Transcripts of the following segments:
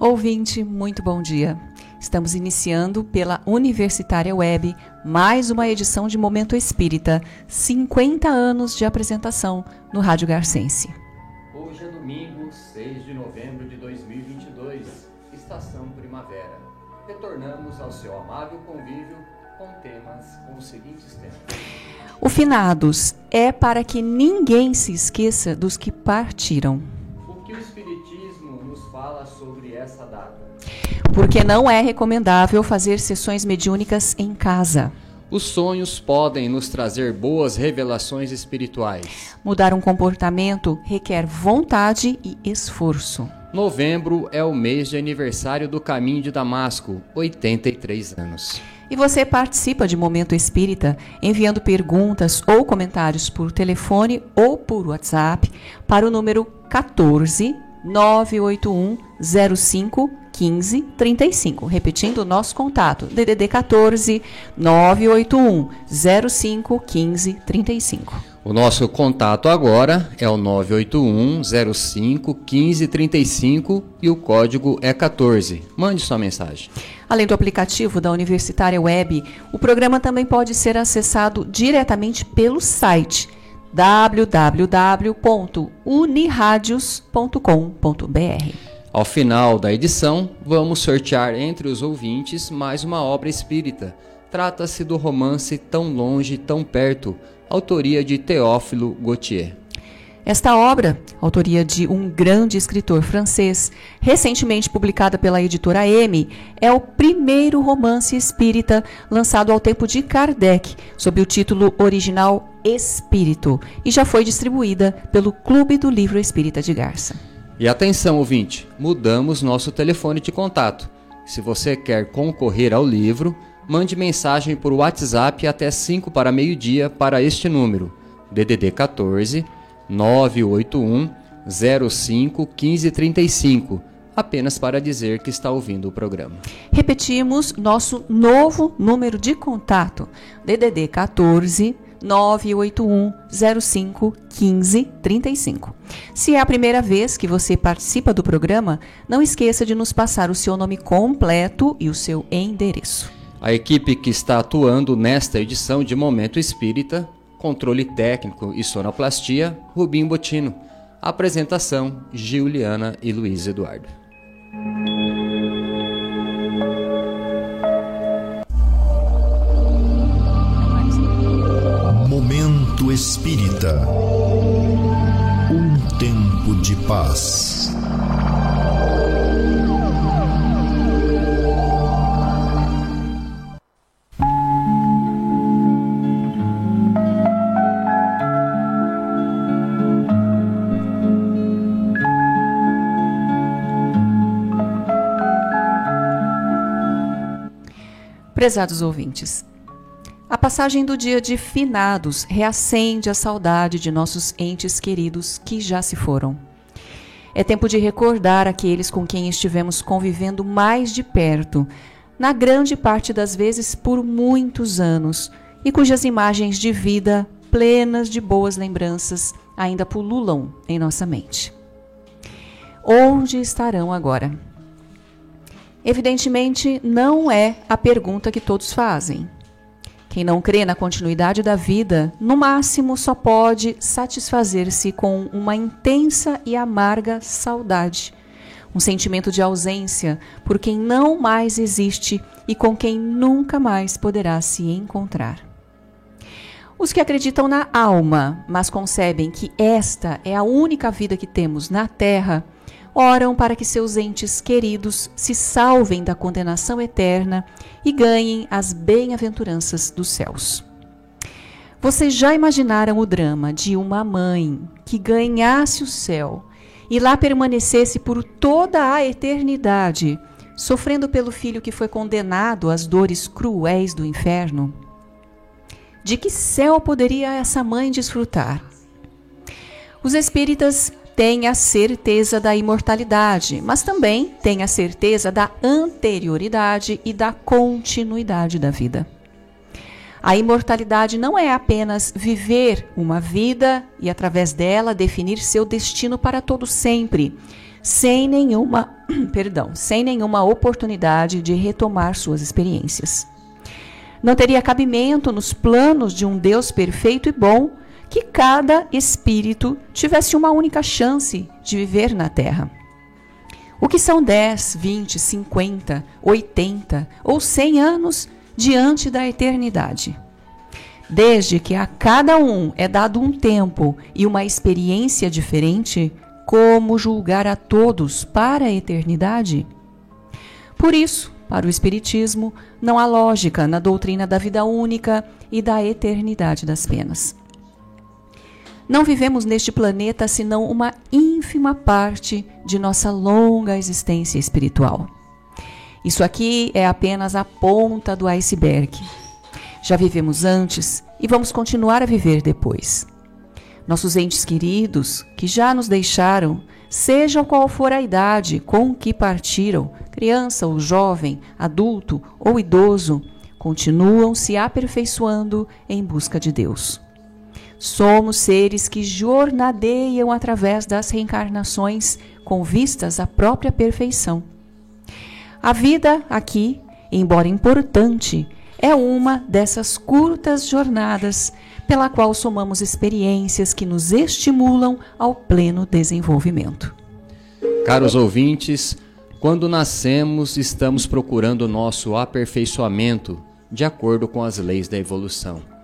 Ouvinte, muito bom dia. Estamos iniciando pela Universitária Web mais uma edição de Momento Espírita, 50 anos de apresentação no Rádio Garcense. Hoje é domingo, 6 de novembro de 2022, estação primavera. Retornamos ao seu amável convívio com temas, com os seguintes temas. O finados é para que ninguém se esqueça dos que partiram. Porque não é recomendável fazer sessões mediúnicas em casa. Os sonhos podem nos trazer boas revelações espirituais. Mudar um comportamento requer vontade e esforço. Novembro é o mês de aniversário do Caminho de Damasco, 83 anos. E você participa de Momento Espírita enviando perguntas ou comentários por telefone ou por WhatsApp para o número 14 981 05 15 35. Repetindo o nosso contato: DDD 14 981 05 15 35. O nosso contato agora é o 981 05 1535 e o código é 14. Mande sua mensagem. Além do aplicativo da Universitária Web, o programa também pode ser acessado diretamente pelo site www.uniradios.com.br. Ao final da edição, vamos sortear entre os ouvintes mais uma obra espírita. Trata-se do romance Tão Longe, Tão Perto, autoria de Teófilo Gautier. Esta obra, autoria de um grande escritor francês, recentemente publicada pela editora M, é o primeiro romance espírita lançado ao tempo de Kardec, sob o título original Espírito, e já foi distribuída pelo Clube do Livro Espírita de Garça. E atenção, ouvinte, mudamos nosso telefone de contato. Se você quer concorrer ao livro, mande mensagem por WhatsApp até 5 para meio-dia para este número: DDD 14 981 05 1535, apenas para dizer que está ouvindo o programa. Repetimos nosso novo número de contato: DDD 14 981 05 15 35. Se é a primeira vez que você participa do programa, não esqueça de nos passar o seu nome completo e o seu endereço. A equipe que está atuando nesta edição de Momento Espírita, controle técnico e sonoplastia, Rubim Botino. Apresentação, Giuliana e Luiz Eduardo. Espírita. Um tempo de paz. Prezados ouvintes, a passagem do dia de finados reacende a saudade de nossos entes queridos que já se foram. É tempo de recordar aqueles com quem estivemos convivendo mais de perto, na grande parte das vezes por muitos anos, e cujas imagens de vida, plenas de boas lembranças, ainda pululam em nossa mente. Onde estarão agora? Evidentemente, não é a pergunta que todos fazem. Quem não crê na continuidade da vida, no máximo só pode satisfazer-se com uma intensa e amarga saudade, um sentimento de ausência por quem não mais existe e com quem nunca mais poderá se encontrar. Os que acreditam na alma, mas concebem que esta é a única vida que temos na Terra, oram para que seus entes queridos se salvem da condenação eterna e ganhem as bem-aventuranças dos céus. Vocês já imaginaram o drama de uma mãe que ganhasse o céu e lá permanecesse por toda a eternidade, sofrendo pelo filho que foi condenado às dores cruéis do inferno? De que céu poderia essa mãe desfrutar? Os espíritas tem a certeza da imortalidade, mas também tem a certeza da anterioridade e da continuidade da vida. A imortalidade não é apenas viver uma vida e, através dela, definir seu destino para todo sempre, sem nenhuma, perdão, sem nenhuma oportunidade de retomar suas experiências. Não teria cabimento nos planos de um Deus perfeito e bom que cada espírito tivesse uma única chance de viver na Terra. O que são 10, 20, 50, 80 ou 100 anos diante da eternidade? Desde que a cada um é dado um tempo e uma experiência diferente, como julgar a todos para a eternidade? Por isso, para o Espiritismo, não há lógica na doutrina da vida única e da eternidade das penas. Não vivemos neste planeta senão uma ínfima parte de nossa longa existência espiritual. Isso aqui é apenas a ponta do iceberg. Já vivemos antes e vamos continuar a viver depois. Nossos entes queridos, que já nos deixaram, seja qual for a idade com que partiram, criança ou jovem, adulto ou idoso, continuam se aperfeiçoando em busca de Deus. Somos seres que jornadeiam através das reencarnações com vistas à própria perfeição. A vida aqui, embora importante, é uma dessas curtas jornadas pela qual somamos experiências que nos estimulam ao pleno desenvolvimento. Caros ouvintes, quando nascemos, estamos procurando o nosso aperfeiçoamento de acordo com as leis da evolução.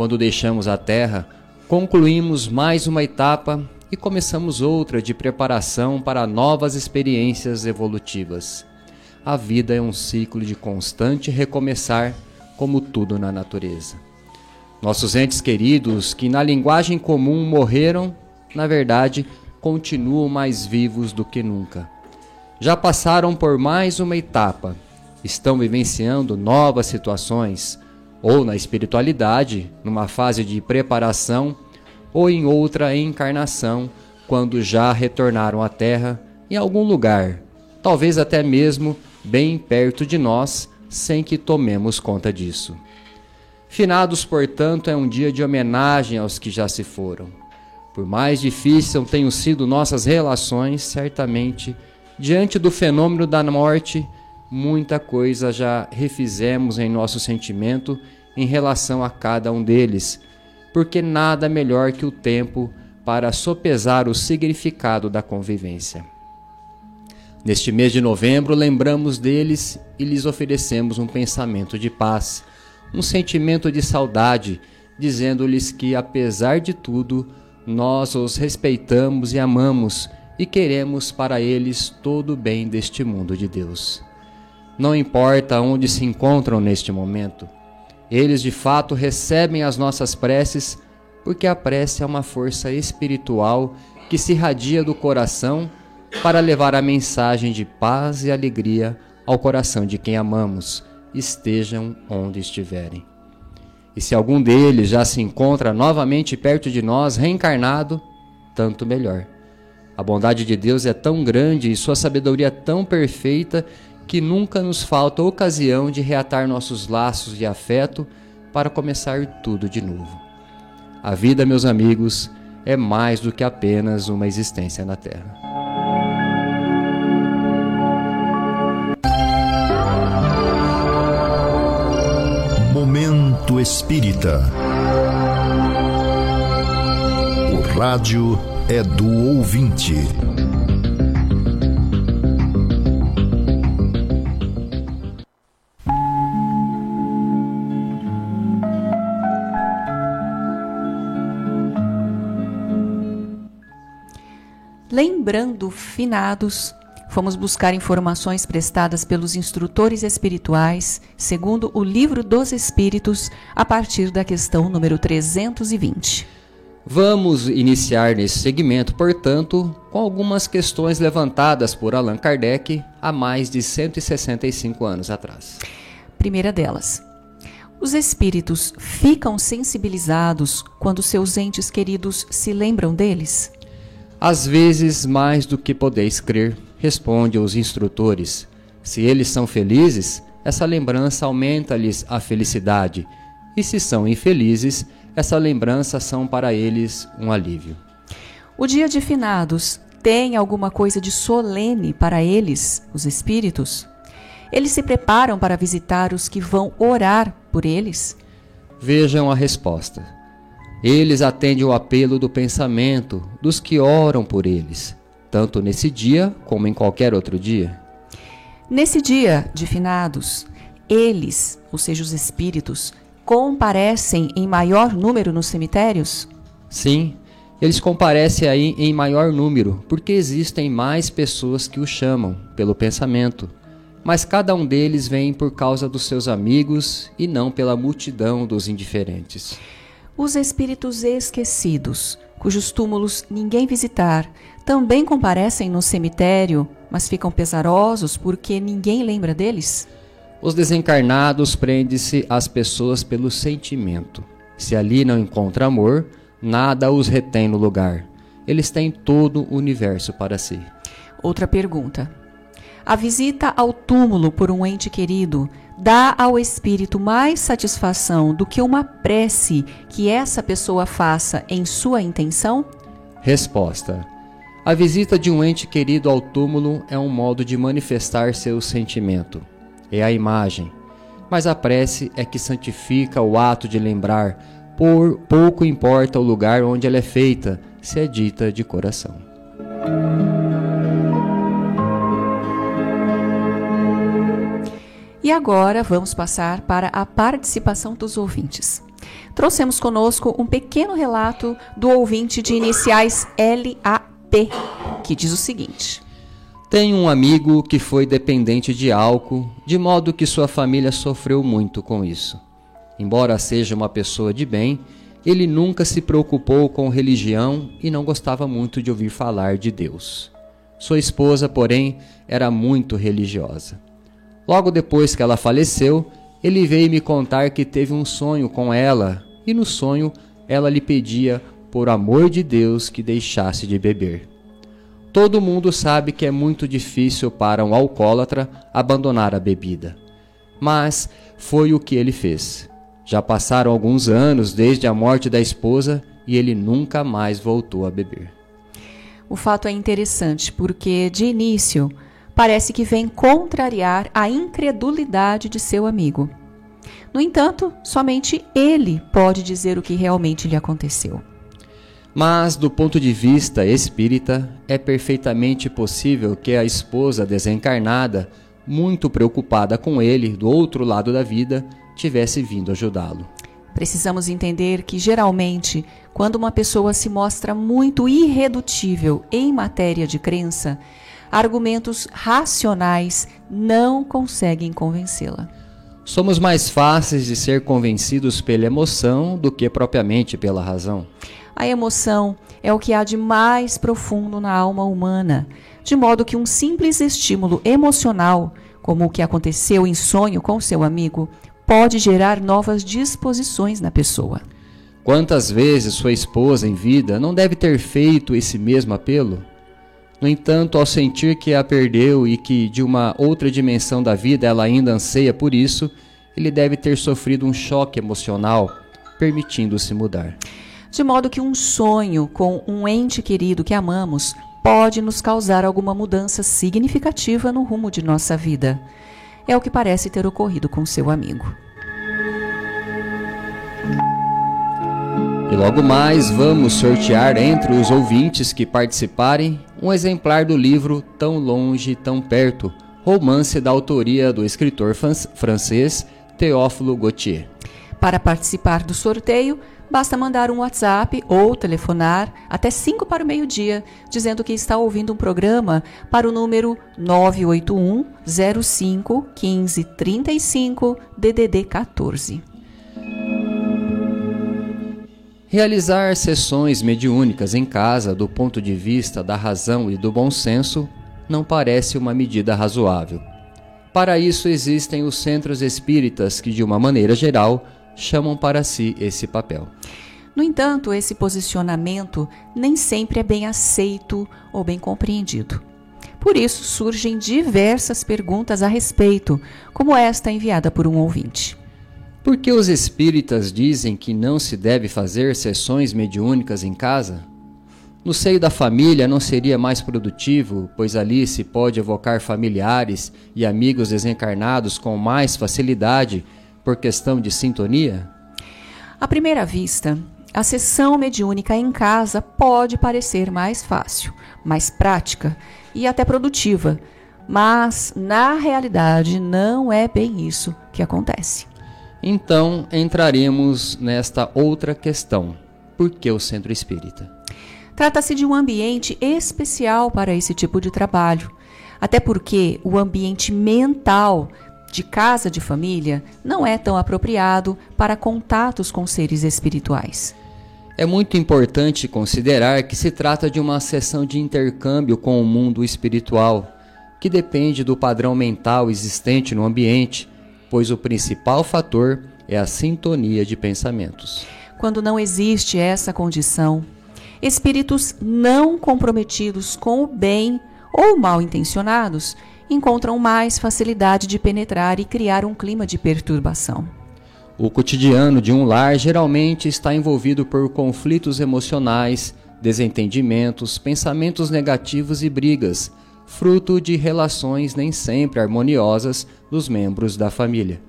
Quando deixamos a Terra, concluímos mais uma etapa e começamos outra de preparação para novas experiências evolutivas. A vida é um ciclo de constante recomeçar, como tudo na natureza. Nossos entes queridos, que na linguagem comum morreram, na verdade, continuam mais vivos do que nunca. Já passaram por mais uma etapa, estão vivenciando novas situações ou na espiritualidade, numa fase de preparação, ou em outra encarnação, quando já retornaram à Terra, em algum lugar, talvez até mesmo bem perto de nós, sem que tomemos conta disso. Finados, portanto, é um dia de homenagem aos que já se foram. Por mais difícil tenham sido nossas relações, certamente, diante do fenômeno da morte, muita coisa já refizemos em nosso sentimento em relação a cada um deles, porque nada melhor que o tempo para sopesar o significado da convivência. Neste mês de novembro, lembramos deles e lhes oferecemos um pensamento de paz, um sentimento de saudade, dizendo-lhes que, apesar de tudo, nós os respeitamos e amamos e queremos para eles todo o bem deste mundo de Deus. Não importa onde se encontram neste momento, eles de fato recebem as nossas preces, porque a prece é uma força espiritual que se irradia do coração para levar a mensagem de paz e alegria ao coração de quem amamos, estejam onde estiverem. E se algum deles já se encontra novamente perto de nós, reencarnado, tanto melhor. A bondade de Deus é tão grande e sua sabedoria tão perfeita que nunca nos falta ocasião de reatar nossos laços de afeto para começar tudo de novo. A vida, meus amigos, é mais do que apenas uma existência na Terra. Momento Espírita. O rádio é do ouvinte. Lembrando finados, fomos buscar informações prestadas pelos instrutores espirituais, segundo o Livro dos Espíritos, a partir da questão número 320. Vamos iniciar nesse segmento, portanto, com algumas questões levantadas por Allan Kardec há mais de 165 anos atrás. Primeira delas. Os espíritos ficam sensibilizados quando seus entes queridos se lembram deles? Às vezes mais do que podeis crer, responde os instrutores. Se eles são felizes, essa lembrança aumenta-lhes a felicidade, e se são infelizes, essa lembrança são para eles um alívio. O dia de finados tem alguma coisa de solene para eles, os espíritos? Eles se preparam para visitar os que vão orar por eles? Vejam a resposta. Eles atendem o apelo do pensamento dos que oram por eles, tanto nesse dia como em qualquer outro dia. Nesse dia de finados, eles, ou seja, os espíritos, comparecem em maior número nos cemitérios? Sim, eles comparecem aí em maior número, porque existem mais pessoas que o chamam pelo pensamento. Mas cada um deles vem por causa dos seus amigos e não pela multidão dos indiferentes. Os espíritos esquecidos, cujos túmulos ninguém visitar, também comparecem no cemitério, mas ficam pesarosos porque ninguém lembra deles? Os desencarnados prendem-se às pessoas pelo sentimento. Se ali não encontra amor, nada os retém no lugar. Eles têm todo o universo para si. Outra pergunta. A visita ao túmulo por um ente querido dá ao espírito mais satisfação do que uma prece que essa pessoa faça em sua intenção? Resposta: A visita de um ente querido ao túmulo é um modo de manifestar seu sentimento. É a imagem. Mas a prece é que santifica o ato de lembrar, por pouco importa o lugar onde ela é feita, se é dita de coração. E agora vamos passar para a participação dos ouvintes. Trouxemos conosco um pequeno relato do ouvinte de iniciais LAP, que diz o seguinte: Tenho um amigo que foi dependente de álcool, de modo que sua família sofreu muito com isso. Embora seja uma pessoa de bem, ele nunca se preocupou com religião e não gostava muito de ouvir falar de Deus. Sua esposa, porém, era muito religiosa. Logo depois que ela faleceu, ele veio me contar que teve um sonho com ela e no sonho ela lhe pedia, por amor de Deus, que deixasse de beber. Todo mundo sabe que é muito difícil para um alcoólatra abandonar a bebida. Mas foi o que ele fez. Já passaram alguns anos desde a morte da esposa e ele nunca mais voltou a beber. O fato é interessante porque, de início, parece que vem contrariar a incredulidade de seu amigo. No entanto, somente ele pode dizer o que realmente lhe aconteceu. Mas, do ponto de vista espírita, é perfeitamente possível que a esposa desencarnada, muito preocupada com ele do outro lado da vida, tivesse vindo ajudá-lo. Precisamos entender que, geralmente, quando uma pessoa se mostra muito irredutível em matéria de crença, argumentos racionais não conseguem convencê-la. Somos mais fáceis de ser convencidos pela emoção do que propriamente pela razão. A emoção é o que há de mais profundo na alma humana, de modo que um simples estímulo emocional, como o que aconteceu em sonho com seu amigo, pode gerar novas disposições na pessoa. Quantas vezes sua esposa em vida não deve ter feito esse mesmo apelo? No entanto, ao sentir que a perdeu e que de uma outra dimensão da vida ela ainda anseia por isso, ele deve ter sofrido um choque emocional, permitindo-se mudar. De modo que um sonho com um ente querido que amamos pode nos causar alguma mudança significativa no rumo de nossa vida. É o que parece ter ocorrido com seu amigo. E logo mais vamos sortear entre os ouvintes que participarem um exemplar do livro Tão Longe, Tão Perto, romance da autoria do escritor francês Théophile Gautier. Para participar do sorteio, basta mandar um WhatsApp ou telefonar até 5 para o meio-dia, dizendo que está ouvindo um programa para o número 981 05 15 35 DDD 14. Realizar sessões mediúnicas em casa, do ponto de vista da razão e do bom senso, não parece uma medida razoável. Para isso existem os centros espíritas que, de uma maneira geral, chamam para si esse papel. No entanto, esse posicionamento nem sempre é bem aceito ou bem compreendido. Por isso surgem diversas perguntas a respeito, como esta enviada por um ouvinte. Por que os espíritas dizem que não se deve fazer sessões mediúnicas em casa? No seio da família não seria mais produtivo, pois ali se pode evocar familiares e amigos desencarnados com mais facilidade por questão de sintonia? À primeira vista, a sessão mediúnica em casa pode parecer mais fácil, mais prática e até produtiva, mas na realidade não é bem isso que acontece. Então entraremos nesta outra questão: por que o centro espírita? Trata-se de um ambiente especial para esse tipo de trabalho, até porque o ambiente mental de casa de família não é tão apropriado para contatos com seres espirituais. É muito importante considerar que se trata de uma sessão de intercâmbio com o mundo espiritual, que depende do padrão mental existente no ambiente, pois o principal fator é a sintonia de pensamentos. Quando não existe essa condição, espíritos não comprometidos com o bem ou mal intencionados encontram mais facilidade de penetrar e criar um clima de perturbação. O cotidiano de um lar geralmente está envolvido por conflitos emocionais, desentendimentos, pensamentos negativos e brigas, fruto de relações nem sempre harmoniosas dos membros da família.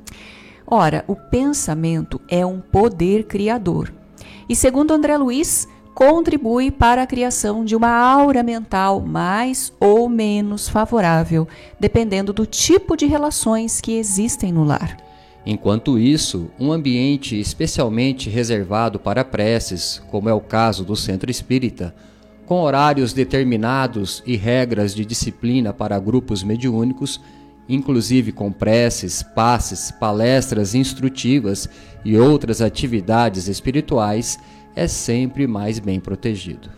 Ora, o pensamento é um poder criador. E segundo André Luiz, contribui para a criação de uma aura mental mais ou menos favorável, dependendo do tipo de relações que existem no lar. Enquanto isso, um ambiente especialmente reservado para preces, como é o caso do centro espírita, com horários determinados e regras de disciplina para grupos mediúnicos, inclusive com preces, passes, palestras instrutivas e outras atividades espirituais, é sempre mais bem protegido.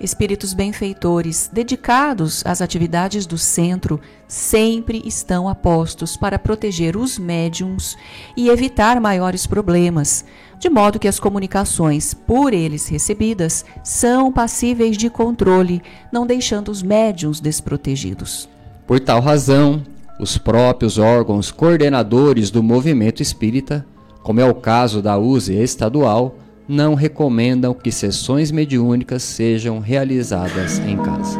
Espíritos benfeitores, dedicados às atividades do centro, sempre estão apostos para proteger os médiums e evitar maiores problemas, de modo que as comunicações por eles recebidas são passíveis de controle, não deixando os médiums desprotegidos. Por tal razão, os próprios órgãos coordenadores do movimento espírita, como é o caso da USE estadual, não recomendam que sessões mediúnicas sejam realizadas em casa.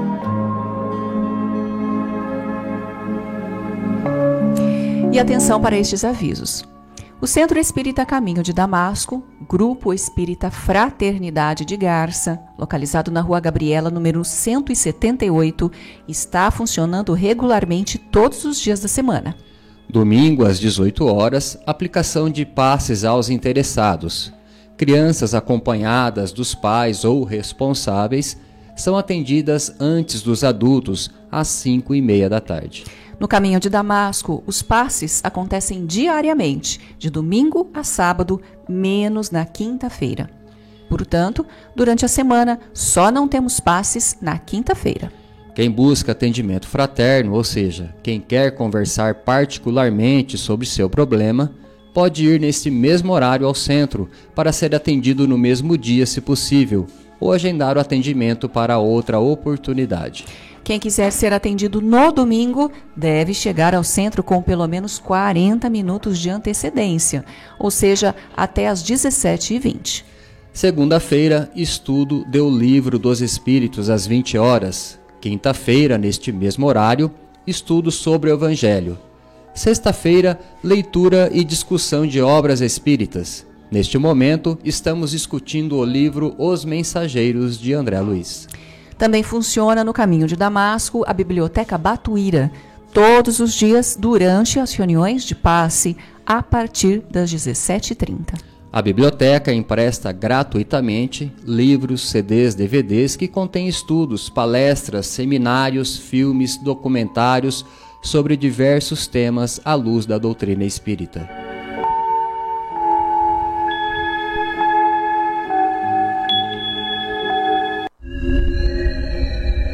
E atenção para estes avisos. O Centro Espírita Caminho de Damasco, Grupo Espírita Fraternidade de Garça, localizado na Rua Gabriela, número 178, está funcionando regularmente todos os dias da semana. Domingo às 18 horas, aplicação de passes aos interessados, Crianças acompanhadas dos pais ou responsáveis são atendidas antes dos adultos às 5 e meia da tarde. No caminho de Damasco, os passes acontecem diariamente, de domingo a sábado, menos na quinta-feira. Portanto, durante a semana, só não temos passes na quinta-feira. Quem busca atendimento fraterno, ou seja, quem quer conversar particularmente sobre seu problema, pode ir nesse mesmo horário ao centro para ser atendido no mesmo dia, se possível, ou agendar o atendimento para outra oportunidade. Quem quiser ser atendido no domingo deve chegar ao centro com pelo menos 40 minutos de antecedência, ou seja, até às 17h20. Segunda-feira, estudo do Livro dos Espíritos às 20 horas. Quinta-feira, neste mesmo horário, estudo sobre o Evangelho. Sexta-feira, leitura e discussão de obras espíritas. Neste momento, estamos discutindo o livro Os Mensageiros de André Luiz. Também funciona no caminho de Damasco a Biblioteca Batuíra, todos os dias durante as reuniões de passe, a partir das 17h30. A biblioteca empresta gratuitamente livros, CDs, DVDs que contêm estudos, palestras, seminários, filmes, documentários, sobre diversos temas à luz da doutrina espírita.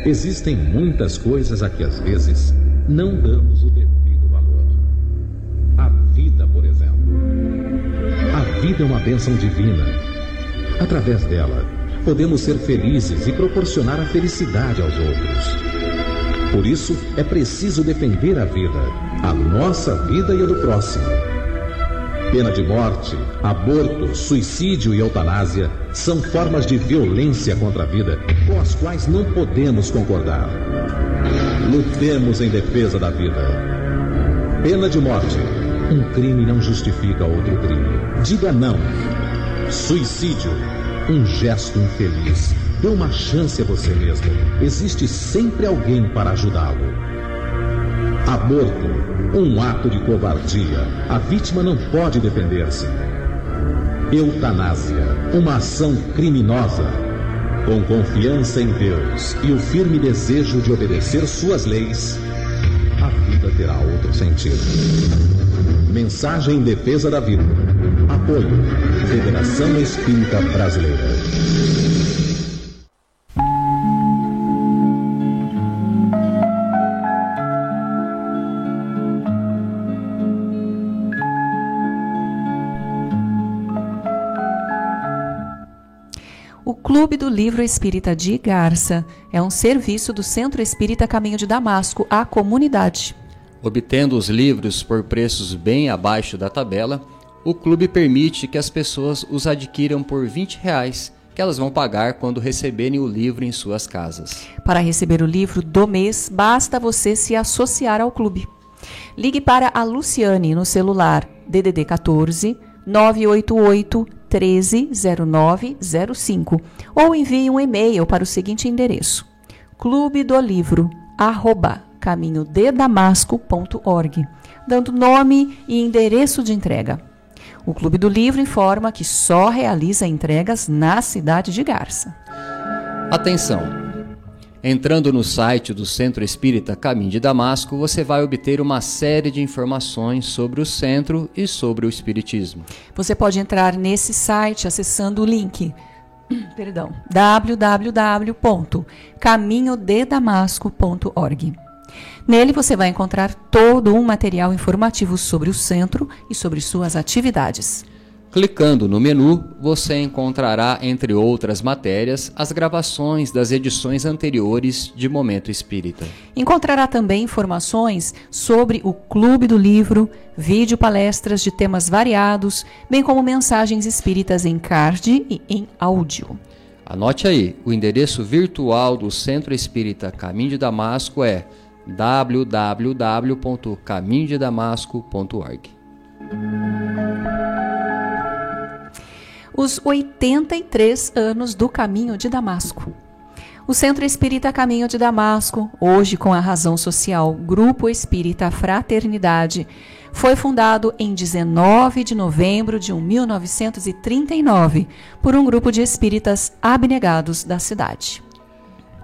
Existem muitas coisas a que às vezes não damos o devido valor. A vida, por exemplo. A vida é uma bênção divina. Através dela, podemos ser felizes e proporcionar a felicidade aos outros. Por isso, é preciso defender a vida, a nossa vida e a do próximo. Pena de morte, aborto, suicídio e eutanásia são formas de violência contra a vida com as quais não podemos concordar. Lutemos em defesa da vida. Pena de morte. Um crime não justifica outro crime. Diga não. Suicídio. Um gesto infeliz. Dê uma chance a você mesmo. Existe sempre alguém para ajudá-lo. Aborto. Um ato de covardia. A vítima não pode defender-se. Eutanásia. Uma ação criminosa. Com confiança em Deus e o firme desejo de obedecer suas leis, a vida terá outro sentido. Mensagem em defesa da vida. Apoio. Federação Espírita Brasileira. Clube do Livro Espírita de Garça é um serviço do Centro Espírita Caminho de Damasco à comunidade. Obtendo os livros por preços bem abaixo da tabela, o clube permite que as pessoas os adquiram por 20 reais, que elas vão pagar quando receberem o livro em suas casas. Para receber o livro do mês, basta você se associar ao clube. Ligue para a Luciane no celular DDD 14 988 130905 ou envie um e-mail para o seguinte endereço: clube do livro arroba caminhodedamasco.org, dando nome e endereço de entrega. O Clube do Livro informa que só realiza entregas na cidade de Garça. Atenção! Entrando no site do Centro Espírita Caminho de Damasco, você vai obter uma série de informações sobre o centro e sobre o Espiritismo. Você pode entrar nesse site acessando o link perdão, www.caminhodedamasco.org. Nele você vai encontrar todo um material informativo sobre o centro e sobre suas atividades. Clicando no menu, você encontrará, entre outras matérias, as gravações das edições anteriores de Momento Espírita. Encontrará também informações sobre o Clube do Livro, vídeo palestras de temas variados, bem como mensagens espíritas em card e em áudio. Anote aí, o endereço virtual do Centro Espírita Caminho de Damasco é www.caminhodedamasco.org. Os 83 anos do Caminho de Damasco. O Centro Espírita Caminho de Damasco, hoje com a razão social Grupo Espírita Fraternidade, foi fundado em 19 de novembro de 1939 por um grupo de espíritas abnegados da cidade.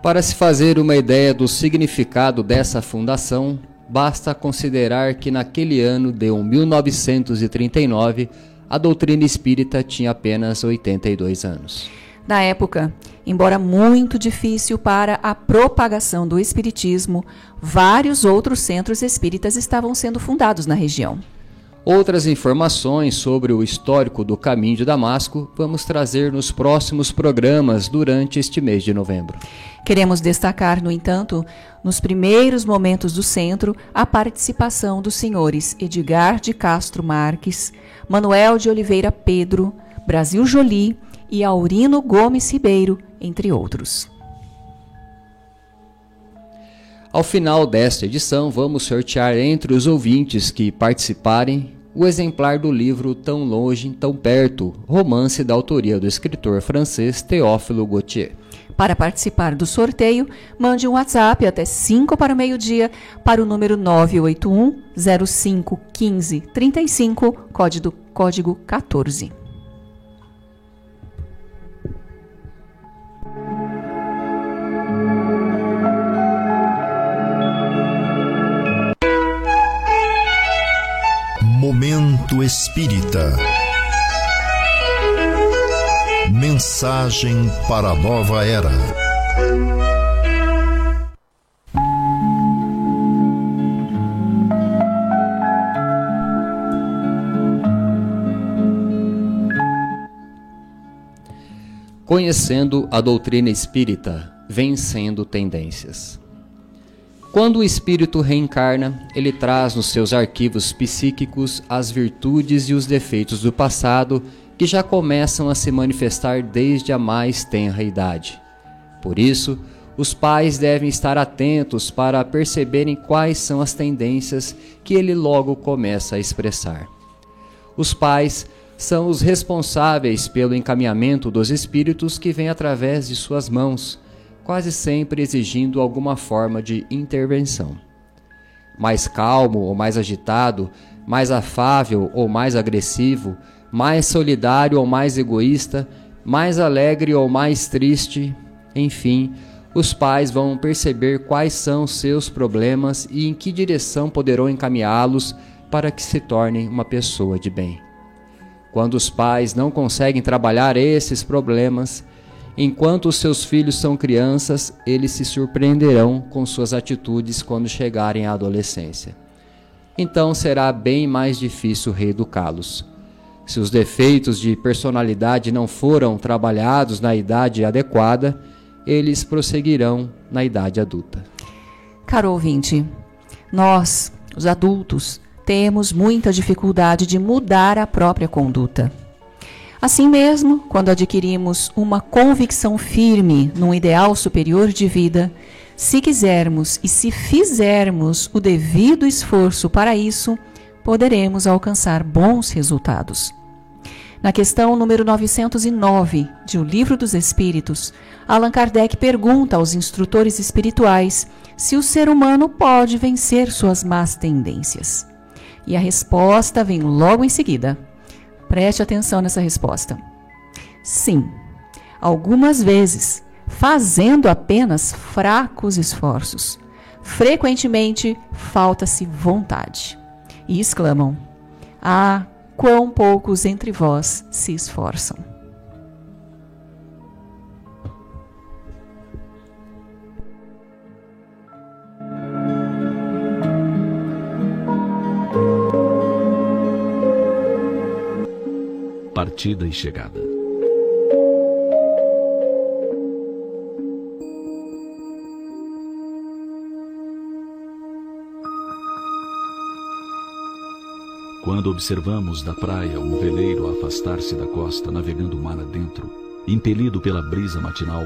Para se fazer uma ideia do significado dessa fundação, basta considerar que naquele ano de 1939 a doutrina espírita tinha apenas 82 anos. Na época, embora muito difícil para a propagação do espiritismo, vários outros centros espíritas estavam sendo fundados na região. Outras informações sobre o histórico do Caminho de Damasco vamos trazer nos próximos programas durante este mês de novembro. Queremos destacar, no entanto, nos primeiros momentos do centro, a participação dos senhores Edgar de Castro Marques, Manuel de Oliveira Pedro, Brasil Jolie e Aurino Gomes Ribeiro, entre outros. Ao final desta edição, vamos sortear entre os ouvintes que participarem o exemplar do livro Tão Longe, Tão Perto, romance da autoria do escritor francês Théophile Gautier. Para participar do sorteio, mande um WhatsApp até 5 para o meio-dia para o número 981 05 15 35, código, código 14. Momento Espírita. Mensagem para a nova era. Conhecendo a doutrina espírita, vencendo tendências. Quando o espírito reencarna, ele traz nos seus arquivos psíquicos as virtudes e os defeitos do passado que já começam a se manifestar desde a mais tenra idade. Por isso, os pais devem estar atentos para perceberem quais são as tendências que ele logo começa a expressar. Os pais são os responsáveis pelo encaminhamento dos espíritos que vêm através de suas mãos quase sempre exigindo alguma forma de intervenção. Mais calmo ou mais agitado, mais afável ou mais agressivo, mais solidário ou mais egoísta, mais alegre ou mais triste, enfim, os pais vão perceber quais são seus problemas e em que direção poderão encaminhá-los para que se tornem uma pessoa de bem. Quando os pais não conseguem trabalhar esses problemas, Enquanto os seus filhos são crianças, eles se surpreenderão com suas atitudes quando chegarem à adolescência. Então será bem mais difícil reeducá-los. Se os defeitos de personalidade não foram trabalhados na idade adequada, eles prosseguirão na idade adulta. Caro ouvinte, nós, os adultos, temos muita dificuldade de mudar a própria conduta. Assim mesmo, quando adquirimos uma convicção firme num ideal superior de vida, se quisermos e se fizermos o devido esforço para isso, poderemos alcançar bons resultados. Na questão número 909 de O Livro dos Espíritos, Allan Kardec pergunta aos instrutores espirituais se o ser humano pode vencer suas más tendências. E a resposta vem logo em seguida. Preste atenção nessa resposta. Sim, algumas vezes, fazendo apenas fracos esforços. Frequentemente, falta-se vontade. E exclamam: Ah, quão poucos entre vós se esforçam. Partida e chegada. Quando observamos da praia um veleiro afastar-se da costa navegando mar adentro, impelido pela brisa matinal,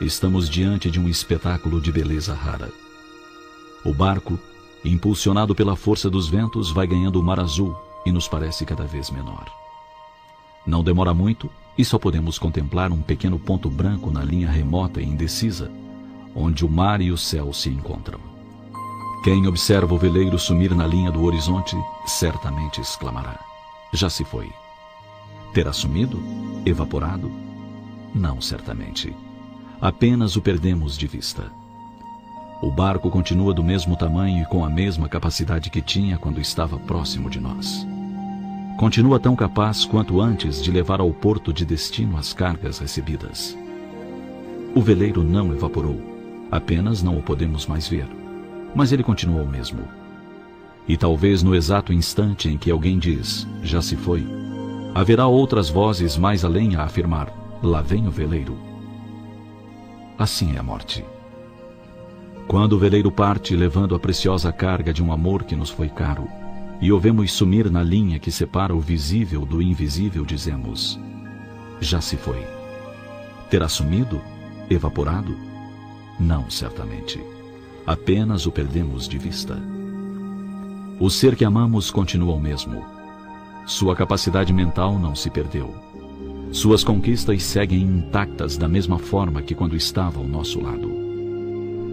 estamos diante de um espetáculo de beleza rara. O barco, impulsionado pela força dos ventos, vai ganhando o mar azul e nos parece cada vez menor. Não demora muito e só podemos contemplar um pequeno ponto branco na linha remota e indecisa, onde o mar e o céu se encontram. Quem observa o veleiro sumir na linha do horizonte, certamente exclamará: Já se foi. Terá sumido? Evaporado? Não, certamente. Apenas o perdemos de vista. O barco continua do mesmo tamanho e com a mesma capacidade que tinha quando estava próximo de nós continua tão capaz quanto antes de levar ao porto de destino as cargas recebidas. O veleiro não evaporou, apenas não o podemos mais ver, mas ele continua o mesmo. E talvez no exato instante em que alguém diz, já se foi, haverá outras vozes mais além a afirmar, lá vem o veleiro. Assim é a morte. Quando o veleiro parte levando a preciosa carga de um amor que nos foi caro, e o vemos sumir na linha que separa o visível do invisível, dizemos: Já se foi. Terá sumido? Evaporado? Não, certamente. Apenas o perdemos de vista. O ser que amamos continua o mesmo. Sua capacidade mental não se perdeu. Suas conquistas seguem intactas da mesma forma que quando estava ao nosso lado.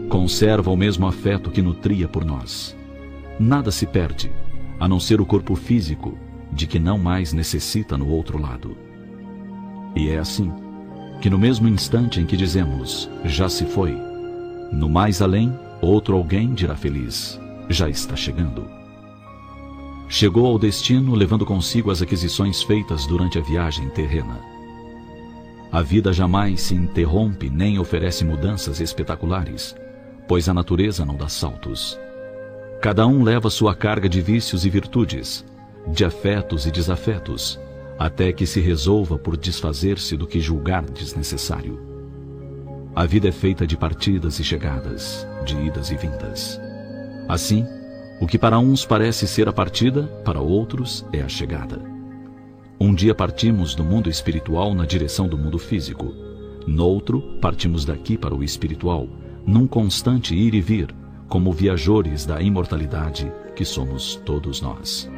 Conserva o mesmo afeto que nutria por nós. Nada se perde, a não ser o corpo físico, de que não mais necessita no outro lado. E é assim que, no mesmo instante em que dizemos, já se foi, no mais além, outro alguém dirá feliz, já está chegando. Chegou ao destino levando consigo as aquisições feitas durante a viagem terrena. A vida jamais se interrompe nem oferece mudanças espetaculares, pois a natureza não dá saltos. Cada um leva sua carga de vícios e virtudes, de afetos e desafetos, até que se resolva por desfazer-se do que julgar desnecessário. A vida é feita de partidas e chegadas, de idas e vindas. Assim, o que para uns parece ser a partida, para outros é a chegada. Um dia partimos do mundo espiritual na direção do mundo físico. Noutro, partimos daqui para o espiritual, num constante ir e vir, como viajores da imortalidade que somos todos nós.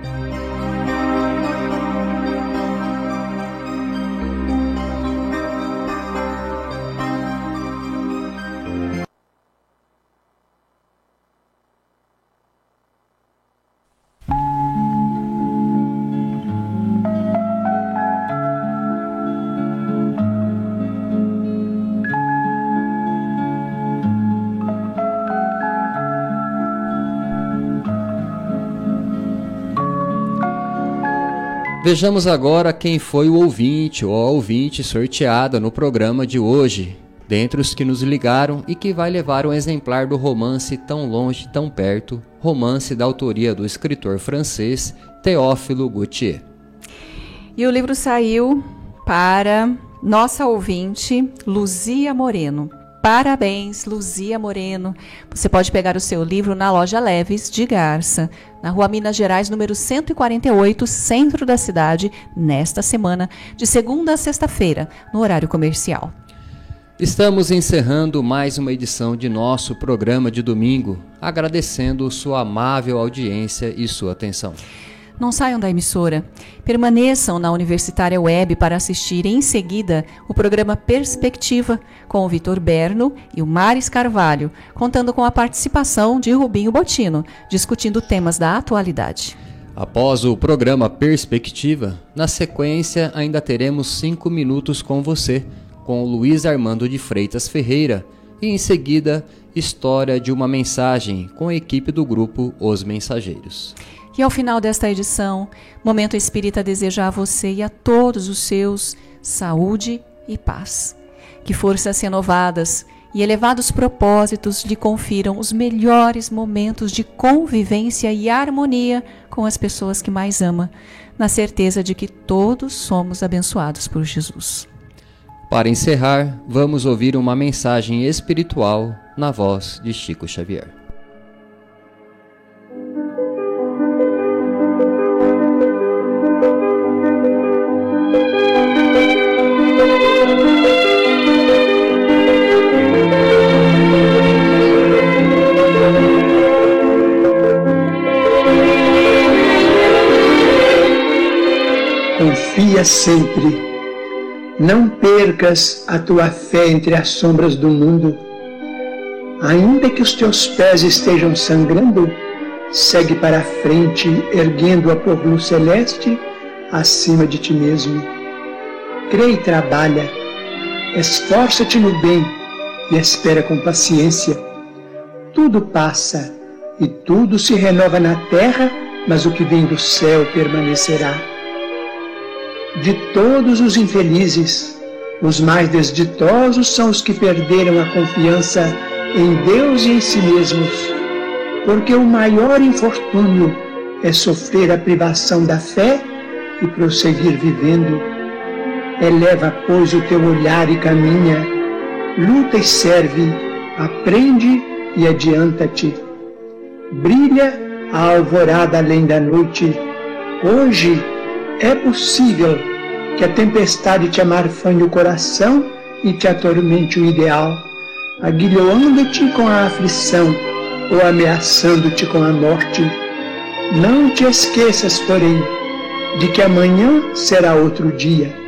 Vejamos agora quem foi o ouvinte ou a ouvinte sorteada no programa de hoje, dentre os que nos ligaram e que vai levar um exemplar do romance Tão Longe, Tão Perto, romance da autoria do escritor francês Théophile Gautier. E o livro saiu para nossa ouvinte Luzia Moreno. Parabéns, Luzia Moreno. Você pode pegar o seu livro na loja Leves de Garça, na rua Minas Gerais, número 148, centro da cidade, nesta semana, de segunda a sexta-feira, no horário comercial. Estamos encerrando mais uma edição de nosso programa de domingo, agradecendo sua amável audiência e sua atenção. Não saiam da emissora. Permaneçam na Universitária Web para assistir em seguida o programa Perspectiva com o Vitor Berno e o Maris Carvalho, contando com a participação de Rubinho Botino, discutindo temas da atualidade. Após o programa Perspectiva, na sequência ainda teremos cinco minutos com você, com o Luiz Armando de Freitas Ferreira, e em seguida, História de uma Mensagem com a equipe do grupo Os Mensageiros. E ao final desta edição, Momento Espírita deseja a você e a todos os seus saúde e paz. Que forças renovadas e elevados propósitos lhe confiram os melhores momentos de convivência e harmonia com as pessoas que mais ama, na certeza de que todos somos abençoados por Jesus. Para encerrar, vamos ouvir uma mensagem espiritual na voz de Chico Xavier. Confia sempre. Não percas a tua fé entre as sombras do mundo. Ainda que os teus pés estejam sangrando, segue para a frente, erguendo-a por luz celeste acima de ti mesmo. Crê e trabalha, esforça-te no bem e espera com paciência. Tudo passa e tudo se renova na terra, mas o que vem do céu permanecerá de todos os infelizes, os mais desditosos são os que perderam a confiança em Deus e em si mesmos, porque o maior infortúnio é sofrer a privação da fé e prosseguir vivendo. Eleva, pois, o teu olhar e caminha, luta e serve, aprende e adianta-te. Brilha a alvorada além da noite. Hoje é possível que a tempestade te amarfanhe o coração e te atormente o ideal, aguilhoando-te com a aflição ou ameaçando-te com a morte. Não te esqueças, porém, de que amanhã será outro dia